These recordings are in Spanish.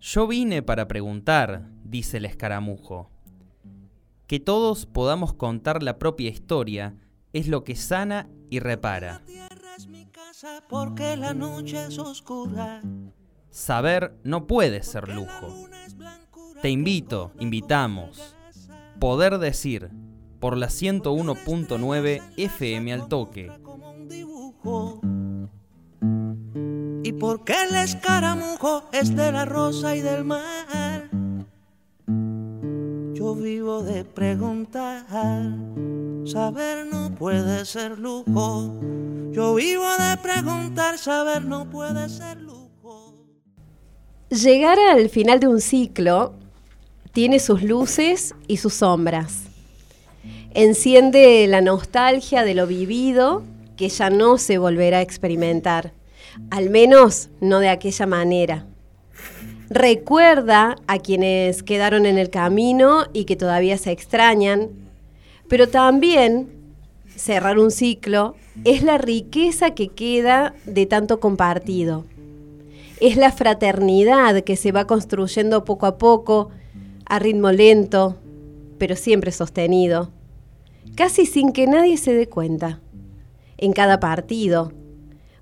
Yo vine para preguntar, dice el escaramujo. Que todos podamos contar la propia historia es lo que sana y repara. Porque la noche es oscura. Saber no puede ser lujo. Te invito, invitamos. Poder decir, por la 101.9 FM al toque. Porque el escaramujo es de la rosa y del mar. Yo vivo de preguntar, saber no puede ser lujo. Yo vivo de preguntar, saber no puede ser lujo. Llegar al final de un ciclo tiene sus luces y sus sombras. Enciende la nostalgia de lo vivido que ya no se volverá a experimentar al menos no de aquella manera. Recuerda a quienes quedaron en el camino y que todavía se extrañan, pero también cerrar un ciclo es la riqueza que queda de tanto compartido. Es la fraternidad que se va construyendo poco a poco, a ritmo lento, pero siempre sostenido, casi sin que nadie se dé cuenta, en cada partido,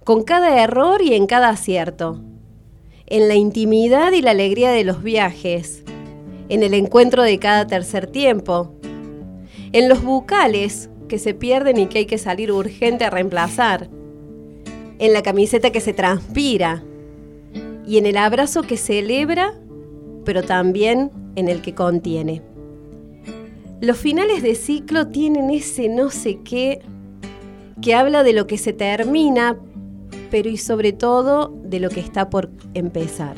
con cada error y en cada acierto, en la intimidad y la alegría de los viajes, en el encuentro de cada tercer tiempo, en los bucales que se pierden y que hay que salir urgente a reemplazar, en la camiseta que se transpira. Y en el abrazo que celebra, pero también en el que contiene. Los finales de ciclo tienen ese no sé qué que habla de lo que se termina, pero y sobre todo de lo que está por empezar.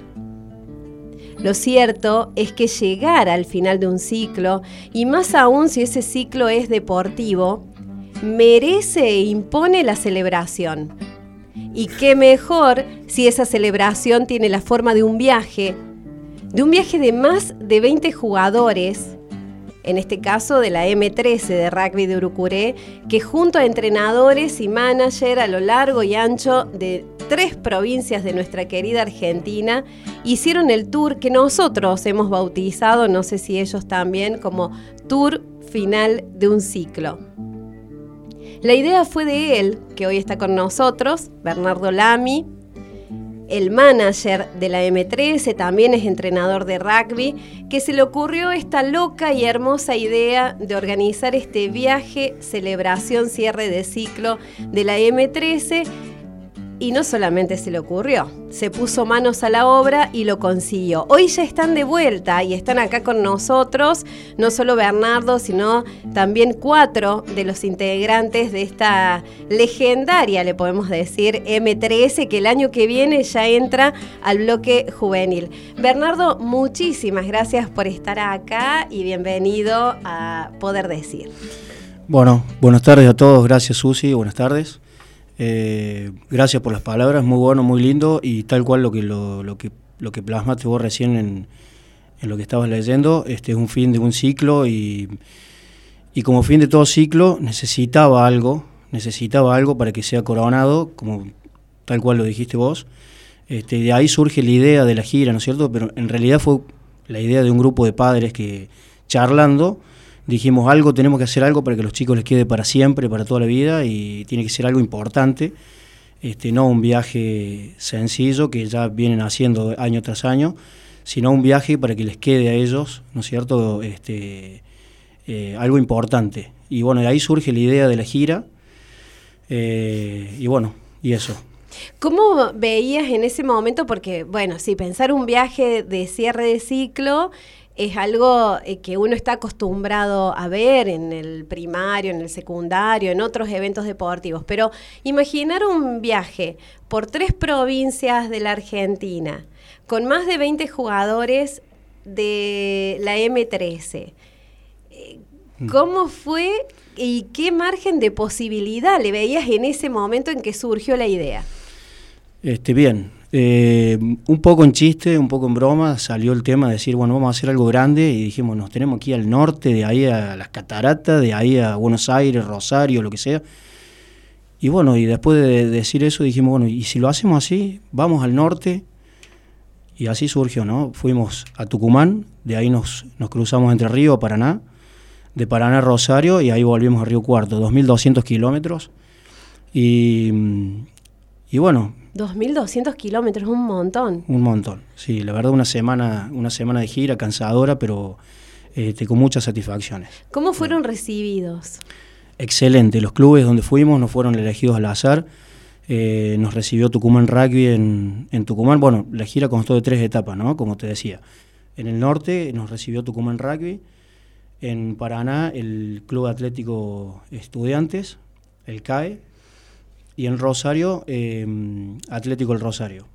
Lo cierto es que llegar al final de un ciclo, y más aún si ese ciclo es deportivo, merece e impone la celebración. Y qué mejor si esa celebración tiene la forma de un viaje, de un viaje de más de 20 jugadores en este caso de la M13 de rugby de Urucuré, que junto a entrenadores y manager a lo largo y ancho de tres provincias de nuestra querida Argentina, hicieron el tour que nosotros hemos bautizado, no sé si ellos también, como Tour Final de un Ciclo. La idea fue de él, que hoy está con nosotros, Bernardo Lamy, el manager de la M13, también es entrenador de rugby, que se le ocurrió esta loca y hermosa idea de organizar este viaje, celebración, cierre de ciclo de la M13 y no solamente se le ocurrió, se puso manos a la obra y lo consiguió. Hoy ya están de vuelta y están acá con nosotros, no solo Bernardo, sino también cuatro de los integrantes de esta legendaria, le podemos decir, M13, que el año que viene ya entra al bloque juvenil. Bernardo, muchísimas gracias por estar acá y bienvenido a Poder Decir. Bueno, buenas tardes a todos, gracias Susi, buenas tardes. Eh, gracias por las palabras, muy bueno, muy lindo y tal cual lo que, lo, que, lo que plasmaste vos recién en, lo que estabas leyendo. Este es un fin de un ciclo y, y como fin de todo ciclo necesitaba algo, necesitaba algo para que sea coronado, como tal cual lo dijiste vos. Este, de ahí surge la idea de la gira, ¿no es cierto? Pero en realidad fue la idea de un grupo de padres que charlando dijimos algo, tenemos que hacer algo para que los chicos les quede para siempre, para toda la vida, y tiene que ser algo importante, este, no un viaje sencillo que ya vienen haciendo año tras año, sino un viaje para que les quede a ellos, ¿no es cierto?, este, eh, algo importante. Y bueno, de ahí surge la idea de la gira, eh, y bueno, y eso. ¿Cómo veías en ese momento? Porque, bueno, si pensar un viaje de cierre de ciclo es algo eh, que uno está acostumbrado a ver en el primario, en el secundario, en otros eventos deportivos, pero imaginar un viaje por tres provincias de la Argentina, con más de 20 jugadores de la M13, eh, mm. ¿cómo fue y qué margen de posibilidad le veías en ese momento en que surgió la idea? Este, bien, eh, un poco en chiste, un poco en broma, salió el tema de decir, bueno, vamos a hacer algo grande y dijimos, nos tenemos aquí al norte, de ahí a las cataratas, de ahí a Buenos Aires, Rosario, lo que sea. Y bueno, y después de decir eso dijimos, bueno, y si lo hacemos así, vamos al norte Y así surgió, ¿no? Fuimos a Tucumán, de ahí nos, nos cruzamos entre Río Paraná, de Paraná a Rosario y ahí volvimos a Río Cuarto, 2.200 kilómetros. Y, y bueno, 2.200 kilómetros, un montón. un montón. Sí, la verdad una semana, una semana de gira cansadora, pero este, con muchas satisfacciones. ¿Cómo fueron recibidos? Excelente, los clubes donde fuimos no fueron elegidos al azar. Eh, nos recibió Tucumán Rugby en, en Tucumán. Bueno, la gira constó de tres etapas, ¿no? Como te decía. En el norte nos recibió Tucumán Rugby. En Paraná, el Club Atlético Estudiantes, el CAE. Y en Rosario, eh, Atlético El Rosario.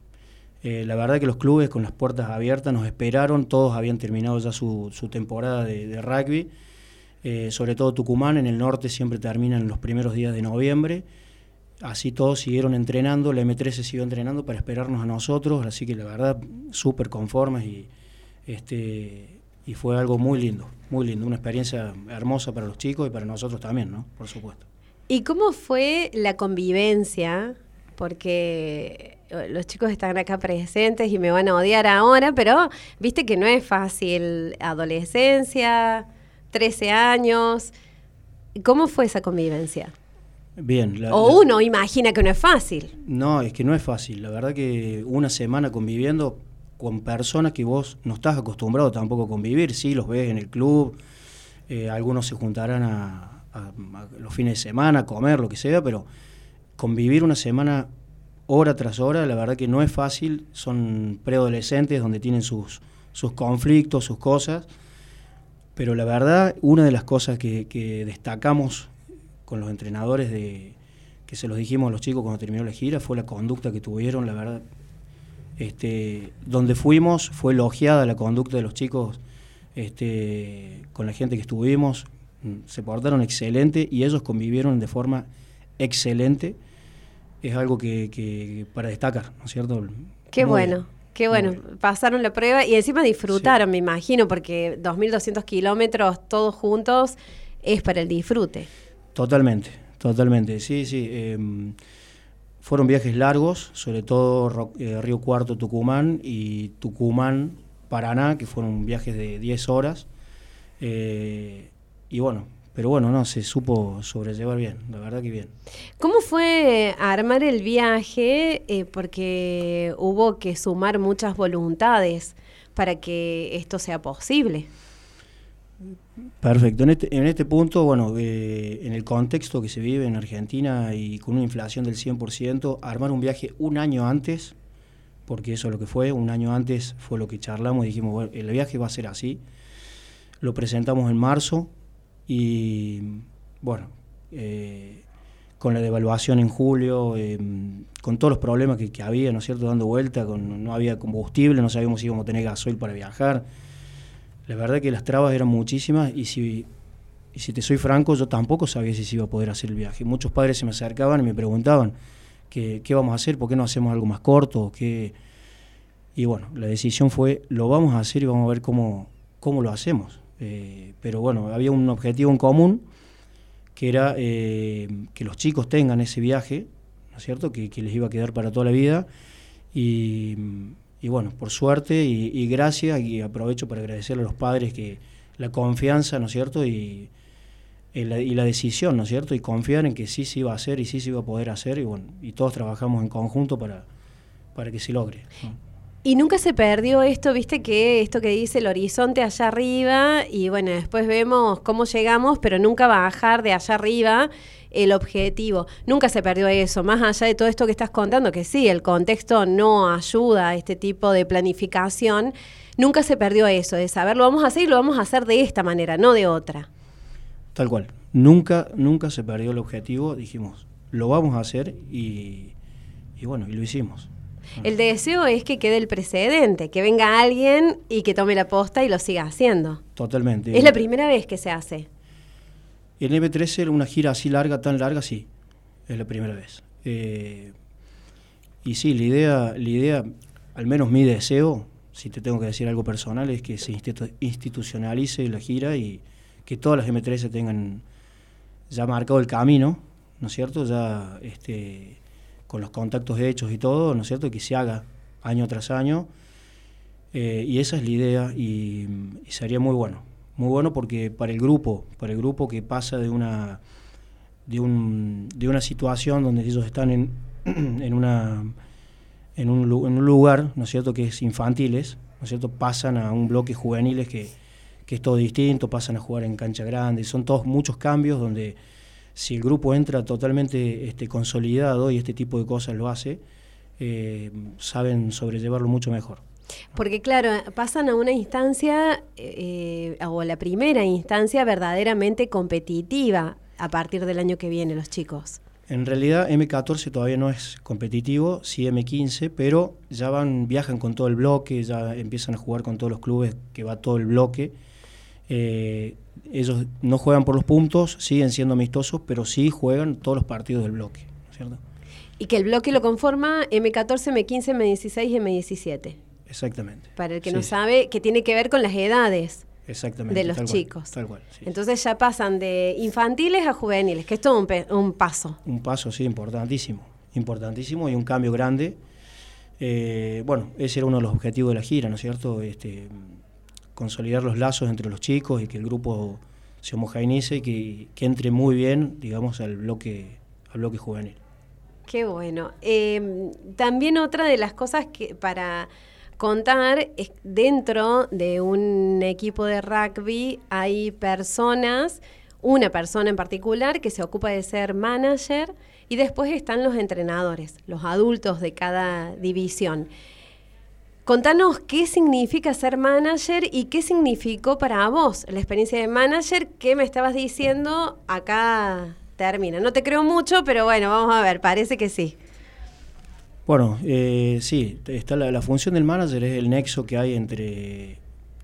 Eh, la verdad que los clubes con las puertas abiertas nos esperaron, todos habían terminado ya su, temporada de, rugby, Eh, sobre todo Tucumán, en el norte siempre terminan los primeros días de noviembre, así todos siguieron entrenando, la M13 siguió entrenando para esperarnos a nosotros, así que la verdad súper conformes y, este, y fue algo muy lindo, muy lindo, una experiencia hermosa para los chicos y para nosotros también, ¿no? Por supuesto. ¿Y cómo fue la convivencia? Porque eh, los chicos están acá presentes y me van a odiar ahora, pero viste que no es fácil. Adolescencia, 13 años. ¿Cómo fue esa convivencia? Bien. la- O la- uno imagina que no es fácil. No, es que no es fácil. La verdad que una semana conviviendo con personas que vos no estás acostumbrado tampoco a convivir. Sí, los ves en el club, eh, algunos se juntarán a, los fines de semana comer, lo que sea, pero convivir una semana hora tras hora, la verdad que no es fácil. Son preadolescentes donde tienen sus, sus conflictos, sus cosas. Pero la verdad, una de las cosas que, destacamos con los entrenadores de que se los dijimos a los chicos cuando terminó la gira fue la conducta que tuvieron, la verdad. Este, donde fuimos fue elogiada la conducta de los chicos este, con la gente que estuvimos, se portaron excelente y ellos convivieron de forma excelente. Es algo que, que para destacar, ¿no es cierto? Qué Muy bueno. bien, Qué bueno, pasaron la prueba y encima disfrutaron, me imagino, porque 2.200 kilómetros todos juntos es para el disfrute. Totalmente, totalmente. Sí, sí. em, fueron viajes largos, sobre todo eh, Río Cuarto, Tucumán y Tucumán, Paraná, que fueron viajes de 10 horas. Eh, y bueno, pero bueno, no, se supo sobrellevar bien, la verdad que bien. ¿Cómo fue armar el viaje? Eh, porque hubo que sumar muchas voluntades para que esto sea posible. Perfecto. En este, en este punto, bueno, eh, en el contexto que se vive en Argentina y con una inflación del 100%, armar un viaje un año antes, porque eso es lo que fue, un año antes fue lo que charlamos y dijimos, bueno, el viaje va a ser así. Lo presentamos en marzo y, bueno, eh, con la devaluación en julio, eh, con todos los problemas que, había, ¿no es cierto?, dando vuelta, no había combustible, no sabíamos si íbamos a tener gasoil para viajar. La verdad que las trabas eran muchísimas y si, si te soy franco, yo tampoco sabía si se iba a poder hacer el viaje. Muchos padres se me acercaban y me preguntaban qué, qué vamos a hacer, por qué no hacemos algo más corto, qué... Y bueno, la decisión fue, lo vamos a hacer y vamos a ver cómo, cómo lo hacemos. Eh, pero bueno, había un objetivo en común, que era eh, que los chicos tengan ese viaje, ¿no es cierto?, que, les iba a quedar para toda la vida. Y, bueno, por suerte y, gracias, y aprovecho para agradecerle a los padres que la confianza, ¿no es cierto?, y, la, decisión, ¿no es cierto?, y confiar en que sí se iba a hacer y sí se iba a poder hacer, y bueno, y todos trabajamos en conjunto para, para que se logre. Y nunca se perdió esto, viste que esto que dice el horizonte allá arriba y bueno, después vemos cómo llegamos, pero nunca bajar de allá arriba el objetivo. Nunca se perdió eso, más allá de todo esto que estás contando, que sí, el contexto no ayuda a este tipo de planificación, nunca se perdió eso, de saber lo vamos a hacer y lo vamos a hacer de esta manera, no de otra. Tal cual. Nunca, nunca se perdió el objetivo, dijimos, lo vamos a hacer y, y bueno, y lo hicimos. El deseo es que quede el precedente, que venga alguien y que tome la posta y lo siga haciendo. Totalmente. Es la primera vez que se hace. En M13 una gira así larga, tan larga, sí, es la primera vez. Eh, y sí, la idea, la idea, al menos mi deseo, si te tengo que decir algo personal, es que se institu- institucionalice la gira y que todas las M13 tengan ya marcado el camino, ¿no es cierto? Ya este, con los contactos hechos y todo, ¿no es cierto? Que se haga año tras año Eh, y esa es la idea y, sería muy bueno. Muy bueno porque para el grupo, para el grupo que pasa de una, de, un, de una situación donde ellos están en, en, una, en, un, en un lugar, ¿no es cierto?, que es infantiles, ¿no es cierto?, pasan a un bloque juveniles que, que es todo distinto, pasan a jugar en cancha grande, son todos muchos cambios donde si el grupo entra totalmente este, consolidado y este tipo de cosas lo hace, eh, saben sobrellevarlo mucho mejor. Porque claro, pasan a una instancia, eh, o la primera instancia verdaderamente competitiva a partir del año que viene los chicos. En realidad M14 todavía no es competitivo, sí M15, pero ya van, viajan con todo el bloque, ya empiezan a jugar con todos los clubes que va todo el bloque. Eh, ellos no juegan por los puntos, siguen siendo amistosos, pero sí juegan todos los partidos del bloque, ¿cierto? Y que el bloque lo conforma M14, M15, M16 y M17. Exactamente. Para el que no sabe, que tiene que ver con las edades. Exactamente, de los chicos. Entonces ya pasan de infantiles a juveniles, que es todo un, paso. Un paso, sí, importantísimo. Importantísimo y un cambio grande. Eh, bueno, ese era uno de los objetivos de la gira, ¿no es cierto? Este, consolidar los lazos entre los chicos y que el grupo se homogeneice y que, entre muy bien, digamos, al bloque, al bloque juvenil. Qué bueno. Eh, también otra de las cosas que para contar es dentro de un equipo de rugby hay personas, una persona en particular que se ocupa de ser manager y después están los entrenadores, los adultos de cada división. Contanos qué significa ser manager y qué significó para vos la experiencia de manager que me estabas diciendo acá termina. No te creo mucho, pero bueno, vamos a ver, parece que sí. Bueno, eh, sí, está la, función del manager es el nexo que hay entre,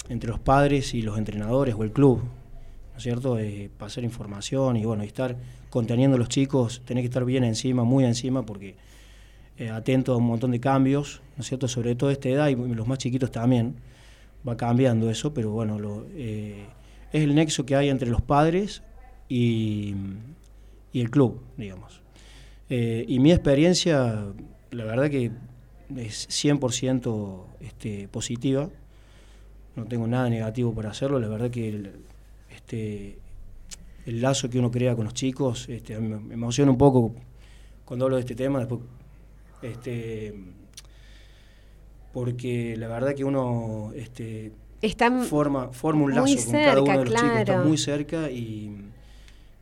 entre los padres y los entrenadores o el club, ¿no es cierto? pasar información y bueno, estar conteniendo a los chicos, tener que estar bien encima, muy encima, porque eh, atento a un montón de cambios, ¿no es cierto? Sobre todo esta edad y los más chiquitos también, va cambiando eso, pero bueno, eh, es el nexo que hay entre los padres y, y el club, digamos. y mi experiencia la verdad que es 100% este, positiva, no tengo nada negativo para hacerlo, la verdad que el, este, el lazo que uno crea con los chicos, este, me, emociona un poco cuando hablo de este tema, después, este, porque la verdad que uno este, forma, forma un lazo con cada uno de los chicos, está muy cerca y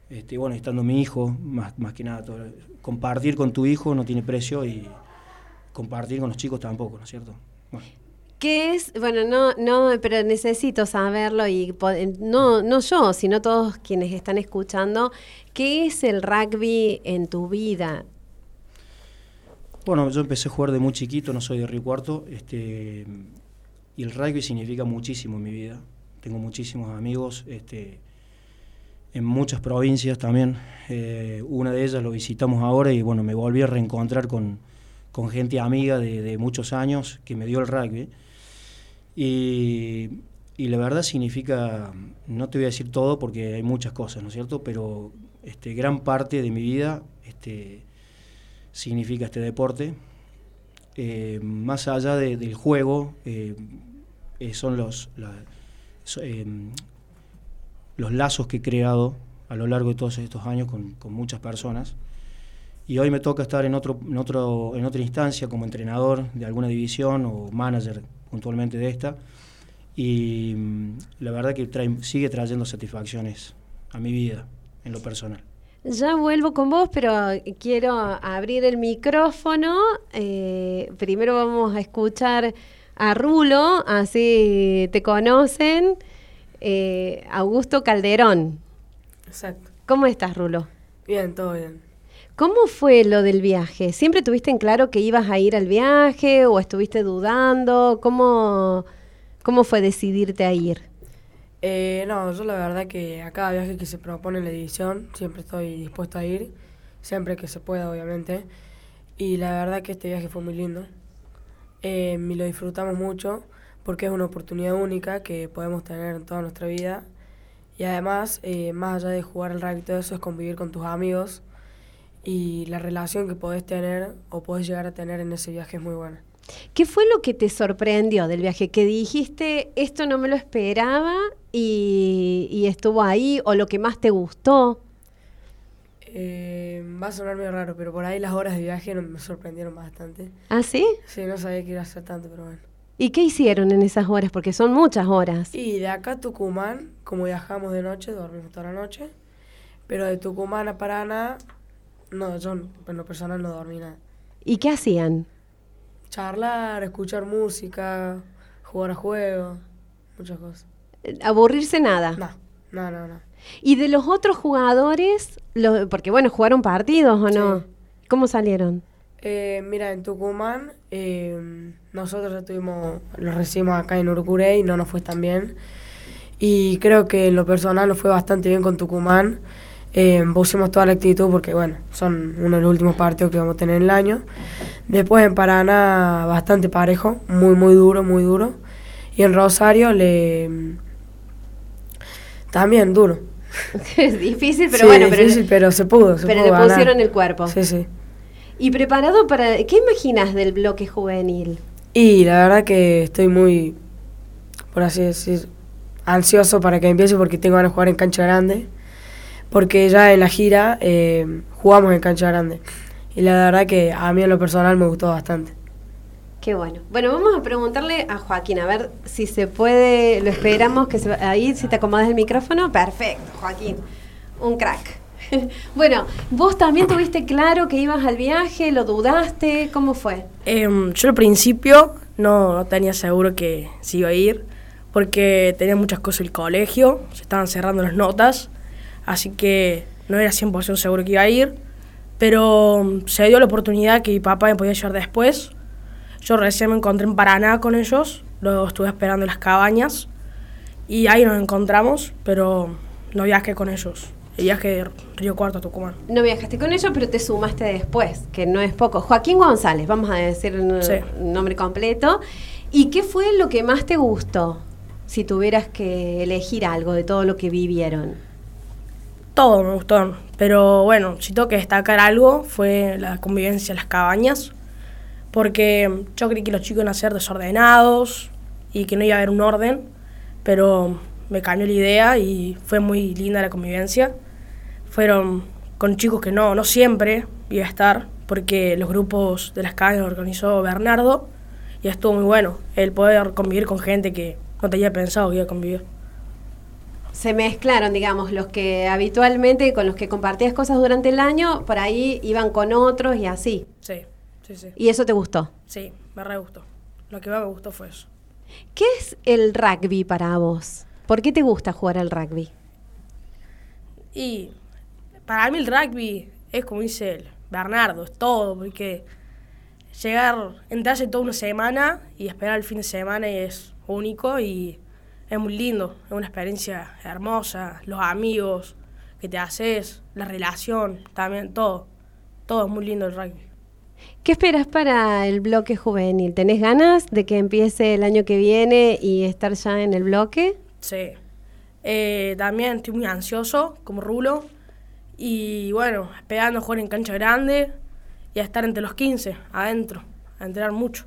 este, bueno, estando mi hijo, más, más que nada, compartir con tu hijo no tiene precio y compartir con los chicos tampoco, ¿no es cierto? ¿Qué es? Bueno, no, no, pero necesito saberlo y no, no yo, sino todos quienes están escuchando. ¿Qué es el rugby en tu vida? Bueno, yo empecé a jugar de muy chiquito, no soy de Río Cuarto, este, y el rugby significa muchísimo en mi vida. Tengo muchísimos amigos, este, en muchas provincias también. Eh, una de ellas lo visitamos ahora y bueno, me volví a reencontrar con, gente amiga de, muchos años que me dio el rugby. Y, la verdad significa, no te voy a decir todo porque hay muchas cosas, ¿no es cierto? Pero este, gran parte de mi vida este, significa este deporte. Eh, más allá del juego, eh, son los, los lazos que he creado a lo largo de todos estos años con, muchas personas. Y hoy me toca estar en, otro, en, otro, en otra instancia como entrenador de alguna división o manager puntualmente de esta. Y mm, la verdad que sigue trayendo satisfacciones a mi vida en lo personal. Ya vuelvo con vos, pero quiero abrir el micrófono. Eh, primero vamos a escuchar a Rulo, así te conocen. Eh, Augusto Calderón. Exacto. ¿Cómo estás, Rulo? Bien, todo bien. ¿Cómo fue lo del viaje? ¿Siempre tuviste en claro que ibas a ir al viaje o estuviste dudando? ¿Cómo, cómo fue decidirte a ir? Eh, no, yo la verdad que a cada viaje que se propone la edición siempre estoy dispuesto a ir, siempre que se pueda, obviamente. Y la verdad que este viaje fue muy lindo. Eh, y lo disfrutamos mucho porque es una oportunidad única que podemos tener en toda nuestra vida. Y además, eh, más allá de jugar al rugby todo eso, es convivir con tus amigos y la relación que podés tener o podés llegar a tener en ese viaje es muy buena. ¿Qué fue lo que te sorprendió del viaje? Que dijiste, esto no me lo esperaba y, y estuvo ahí, o lo que más te gustó. Eh, va a sonar medio raro, pero por ahí las horas de viaje me sorprendieron bastante. ¿Ah, sí? Sí, no sabía que iba a ser tanto, pero bueno. ¿Y qué hicieron en esas horas? Porque son muchas horas. Y de acá a Tucumán, como viajamos de noche, dormimos toda la noche. Pero de Tucumán a Paraná, no, yo en lo personal no dormí nada. ¿Y qué hacían? Charlar, escuchar música, jugar a juegos, muchas cosas. Eh, ¿Aburrirse nada? No, no, no, no. ¿Y de los otros jugadores? Lo- porque bueno, jugaron partidos o no. Sí. ¿Cómo salieron? Eh, mira, en Tucumán, eh, nosotros ya tuvimos, lo recibimos acá en Urucurey y no nos fue tan bien. Y creo que en lo personal nos fue bastante bien con Tucumán. Eh, pusimos toda la actitud porque, bueno, son uno de los últimos partidos que vamos a tener en el año. Después en Paraná, bastante parejo, muy, muy duro, muy duro. Y en Rosario, le también duro. es difícil, pero Sí, bueno, pero, difícil, pero se pudo. Se pero pudo le ganar. pusieron el cuerpo. Sí, sí. ¿Y preparado para... ¿Qué imaginas del bloque juvenil? Y la verdad que estoy muy, por así decir, ansioso para que empiece porque tengo ganas de jugar en cancha grande. Porque ya en la gira eh, jugamos en cancha grande. Y la verdad que a mí en lo personal me gustó bastante. Qué bueno. Bueno, vamos a preguntarle a Joaquín, a ver si se puede, lo esperamos, que se, ahí si te acomodas el micrófono. Perfecto, Joaquín. Un crack. bueno, vos también tuviste claro que ibas al viaje, lo dudaste, ¿cómo fue? Em, yo al principio no, no tenía seguro que se iba a ir, porque tenía muchas cosas en el colegio, se estaban cerrando las notas, así que no era 100% seguro que iba a ir, pero mm, se dio la oportunidad que mi papá me podía llevar después. Yo recién me encontré en Paraná con ellos, luego estuve esperando en las cabañas y ahí nos encontramos, pero no viajé con ellos. El viaje de Río Cuarto a Tucumán. No viajaste con ellos, pero te sumaste después, que no es poco. Joaquín González, vamos a decir un Sí. nombre completo. ¿Y qué fue lo que más te gustó? Si tuvieras que elegir algo de todo lo que vivieron. Todo me gustó, pero bueno, si tengo que destacar algo fue la convivencia en las cabañas, porque yo creí que los chicos iban a ser desordenados y que no iba a haber un orden, pero me cambió la idea y fue muy linda la convivencia. Fueron con chicos que no, no siempre iba a estar, porque los grupos de las cabañas los organizó Bernardo y estuvo muy bueno el poder convivir con gente que no tenía pensado que iba a convivir. Se mezclaron, digamos, los que habitualmente con los que compartías cosas durante el año, por ahí iban con otros y así. Sí, sí, sí. Y eso te gustó. Sí, me re gustó. Lo que más me gustó fue eso. ¿Qué es el rugby para vos? ¿Por qué te gusta jugar al rugby? Y para mí el rugby es como dice el Bernardo, es todo, porque llegar, entrarse toda una semana y esperar el fin de semana es único y es muy lindo, es una experiencia hermosa, los amigos que te haces, la relación, también todo, todo es muy lindo el rugby. ¿Qué esperas para el bloque juvenil? ¿Tenés ganas de que empiece el año que viene y estar ya en el bloque? Sí. Eh, también estoy muy ansioso, como Rulo. Y bueno, esperando jugar en cancha grande y a estar entre los 15, adentro, a entrenar mucho.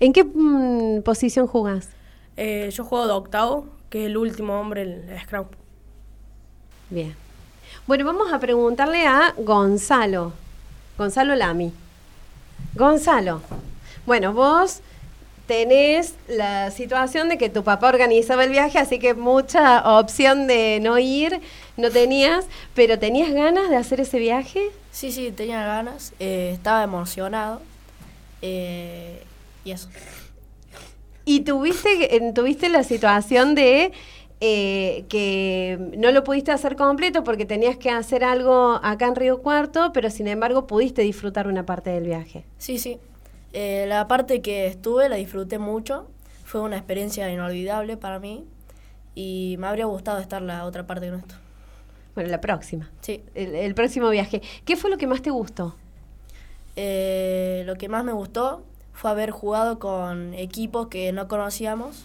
¿En qué mm, posición jugás? Eh, yo juego de octavo, que es el último hombre, el, el Scrum. Bien. Bueno, vamos a preguntarle a Gonzalo. Gonzalo Lami. Gonzalo. Bueno, vos tenés la situación de que tu papá organizaba el viaje, así que mucha opción de no ir no tenías, pero ¿tenías ganas de hacer ese viaje? Sí, sí, tenía ganas, eh, estaba emocionado eh, y eso. Y tuviste, tuviste la situación de eh, que no lo pudiste hacer completo porque tenías que hacer algo acá en Río Cuarto, pero sin embargo pudiste disfrutar una parte del viaje. Sí, sí. Eh, la parte que estuve la disfruté mucho, fue una experiencia inolvidable para mí y me habría gustado estar la otra parte de esto. Bueno, la próxima. Sí. El, el próximo viaje. ¿Qué fue lo que más te gustó? Eh, lo que más me gustó fue haber jugado con equipos que no conocíamos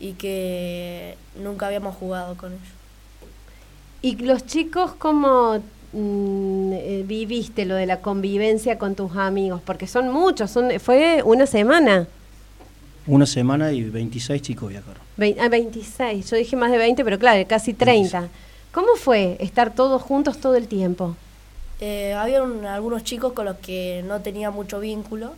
y que nunca habíamos jugado con ellos. ¿Y los chicos cómo mm, eh, viviste lo de la convivencia con tus amigos? Porque son muchos, son, fue una semana. Una semana y 26 chicos viajaron. Vein- ah, 26, yo dije más de 20, pero claro, casi 30. ¿Cómo fue estar todos juntos todo el tiempo? Eh, había un- algunos chicos con los que no tenía mucho vínculo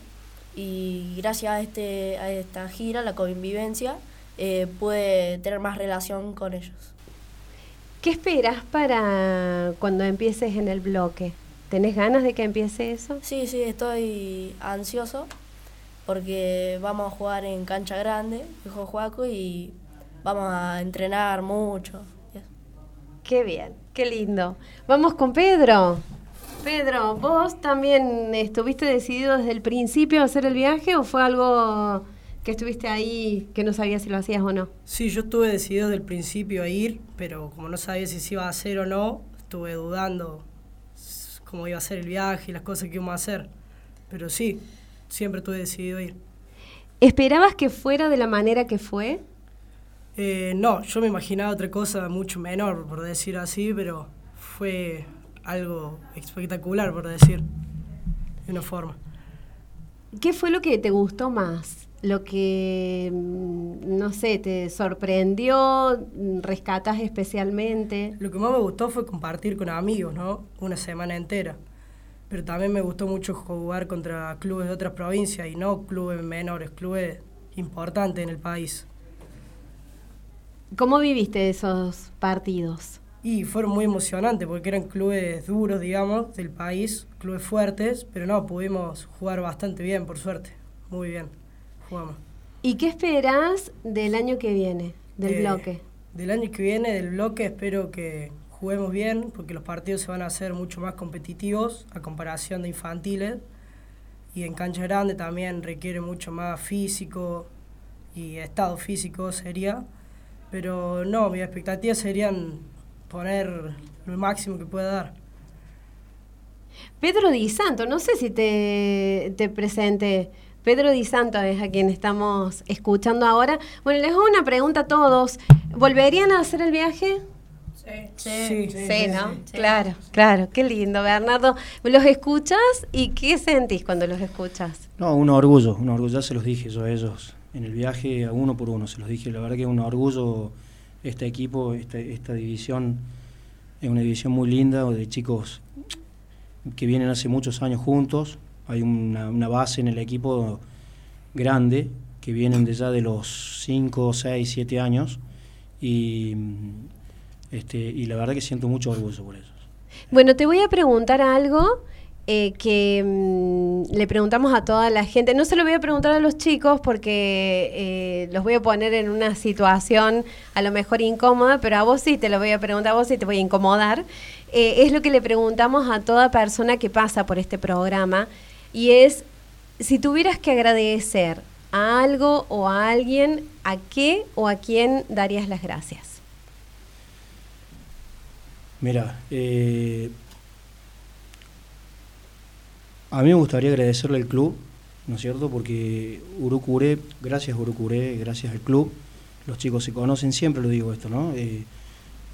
y gracias a, este, a esta gira, la convivencia, eh, pude tener más relación con ellos. ¿Qué esperas para cuando empieces en el bloque? ¿Tenés ganas de que empiece eso? Sí, sí, estoy ansioso porque vamos a jugar en cancha grande, dijo Juaco, y vamos a entrenar mucho. Qué bien, qué lindo. Vamos con Pedro. Pedro, ¿vos también estuviste decidido desde el principio a hacer el viaje o fue algo que estuviste ahí que no sabías si lo hacías o no? Sí, yo estuve decidido desde el principio a ir, pero como no sabía si se iba a hacer o no, estuve dudando cómo iba a ser el viaje y las cosas que íbamos a hacer. Pero sí, siempre estuve decidido a ir. ¿Esperabas que fuera de la manera que fue? Eh, no, yo me imaginaba otra cosa mucho menor, por decir así, pero fue algo espectacular, por decir, de una forma. ¿Qué fue lo que te gustó más? Lo que, mm, no sé, te sorprendió, rescatas especialmente. Lo que más me gustó fue compartir con amigos, ¿no? Una semana entera. Pero también me gustó mucho jugar contra clubes de otras provincias y no clubes menores, clubes importantes en el país. ¿Cómo viviste esos partidos? Y fueron muy emocionantes porque eran clubes duros, digamos, del país, clubes fuertes, pero no, pudimos jugar bastante bien, por suerte. Muy bien, jugamos. ¿Y qué esperás del año que viene, del Eh, bloque? Del año que viene, del bloque, espero que juguemos bien, porque los partidos se van a hacer mucho más competitivos a comparación de infantiles. Y en cancha grande también requiere mucho más físico y estado físico sería. Pero no, mis expectativas serían poner lo máximo que pueda dar. Pedro Di Santo, no sé si te, te presente. Pedro Di Santo es a quien estamos escuchando ahora. Bueno, les hago una pregunta a todos. ¿Volverían a hacer el viaje? Sí, Sí, ¿no? Claro, claro, qué lindo, Bernardo. ¿Los escuchas y qué sentís cuando los escuchas? No, un orgullo, un orgullo, ya se los dije yo a ellos en el viaje, a uno por uno se los dije. La verdad que es un orgullo este equipo, esta, esta división, es una división muy linda de chicos que vienen hace muchos años juntos. Hay una, una base en el equipo grande que vienen de ya de los 5, 6, 7 años y, este, y la verdad que siento mucho orgullo por ellos. Bueno, te voy a preguntar algo eh, que mm, le preguntamos a toda la gente. No se lo voy a preguntar a los chicos porque eh, los voy a poner en una situación a lo mejor incómoda, pero a vos sí te lo voy a preguntar, a vos sí te voy a incomodar. Eh, es lo que le preguntamos a toda persona que pasa por este programa y es si tuvieras que agradecer a algo o a alguien, ¿a qué o a quién darías las gracias? Mira, a mí me gustaría agradecerle al club, ¿no es cierto? Porque Urucuré, gracias a Urucuré, gracias al club, los chicos se conocen, siempre lo digo esto, ¿no? Eh,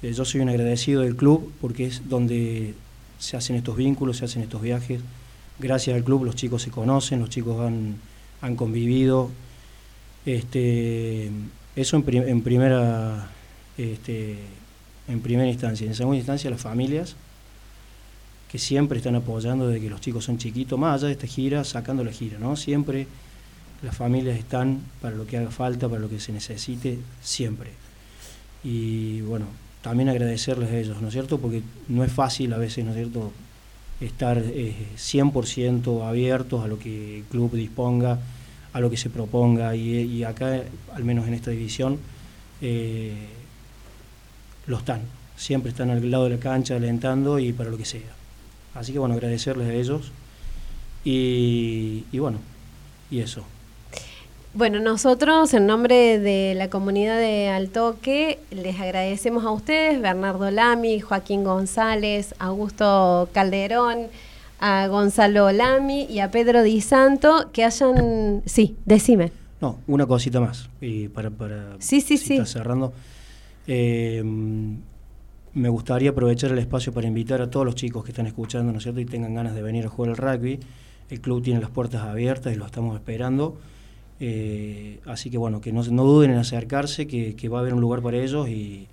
eh, yo soy un agradecido del club porque es donde se hacen estos vínculos, se hacen estos viajes. Gracias al club los chicos se conocen, los chicos han, han convivido. Este, eso en primera este, en primera instancia. En segunda instancia, las familias que siempre están apoyando desde que los chicos son chiquitos, más allá de esta gira, sacando la gira, ¿no? Siempre las familias están para lo que haga falta, para lo que se necesite, siempre. Y bueno, también agradecerles a ellos, ¿no es cierto? Porque no es fácil a veces, ¿no es cierto?, estar eh, 100% abiertos a lo que el club disponga, a lo que se proponga. Y, acá, al menos en esta división, eh, lo están. Siempre están al lado de la cancha alentando y para lo que sea. Así que bueno, agradecerles a ellos. Y, y bueno, y eso. Bueno, nosotros en nombre de la comunidad de Altoque les agradecemos a ustedes, Bernardo Lamy, Joaquín González, Augusto Calderón, a Gonzalo Lamy y a Pedro Di Santo que hayan... Sí, decime. No, una cosita más. Y para, para Sí, sí, si sí. está cerrando. Eh, me gustaría aprovechar el espacio para invitar a todos los chicos que están escuchando, ¿no es cierto?, y tengan ganas de venir a jugar al rugby. El club tiene las puertas abiertas y lo estamos esperando. Eh, así que bueno, que no, no duden en acercarse, que, va a haber un lugar para ellos y,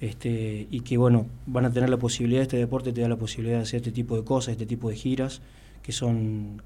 este, y que bueno, van a tener la posibilidad, este deporte te da la posibilidad de hacer este tipo de cosas, este tipo de giras, que son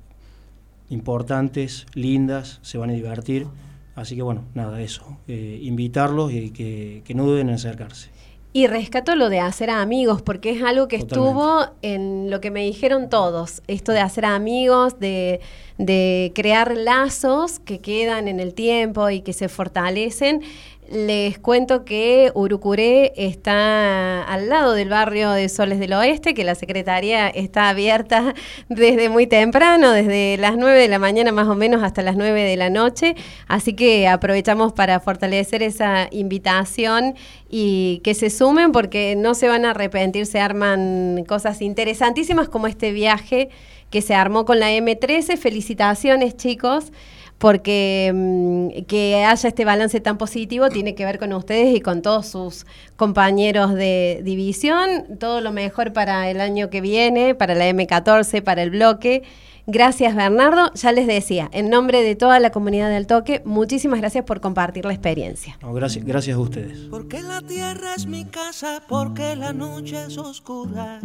importantes, lindas, se van a divertir. Así que bueno, nada, eso, eh, invitarlos y que, que no duden en acercarse. Y rescato lo de hacer amigos, porque es algo que estuvo en lo que me dijeron todos, esto de hacer amigos, de, de crear lazos que quedan en el tiempo y que se fortalecen. Les cuento que Urucuré está al lado del barrio de Soles del Oeste, que la Secretaría está abierta desde muy temprano, desde las 9 de la mañana más o menos hasta las 9 de la noche. Así que aprovechamos para fortalecer esa invitación y que se sumen porque no se van a arrepentir, se arman cosas interesantísimas como este viaje que se armó con la M13. Felicitaciones chicos porque mm, que haya este balance tan positivo tiene que ver con ustedes y con todos sus compañeros de división. Todo lo mejor para el año que viene, para la M14, para el bloque. Gracias Bernardo, ya les decía, en nombre de toda la comunidad del toque, muchísimas gracias por compartir la experiencia. gracias, gracias a ustedes. Porque la tierra es mi casa, porque la noche es oscura.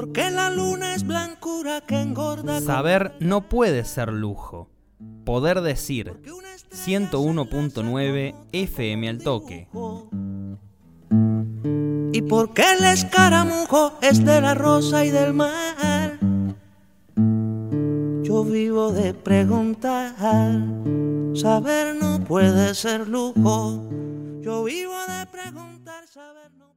Porque la luna es blancura que engorda. Saber no puede ser lujo. Poder decir 101.9 FM al toque. Y porque el escaramujo es de la rosa y del mar. Yo vivo de preguntar. Saber no puede ser lujo. Yo vivo de preguntar, saber no.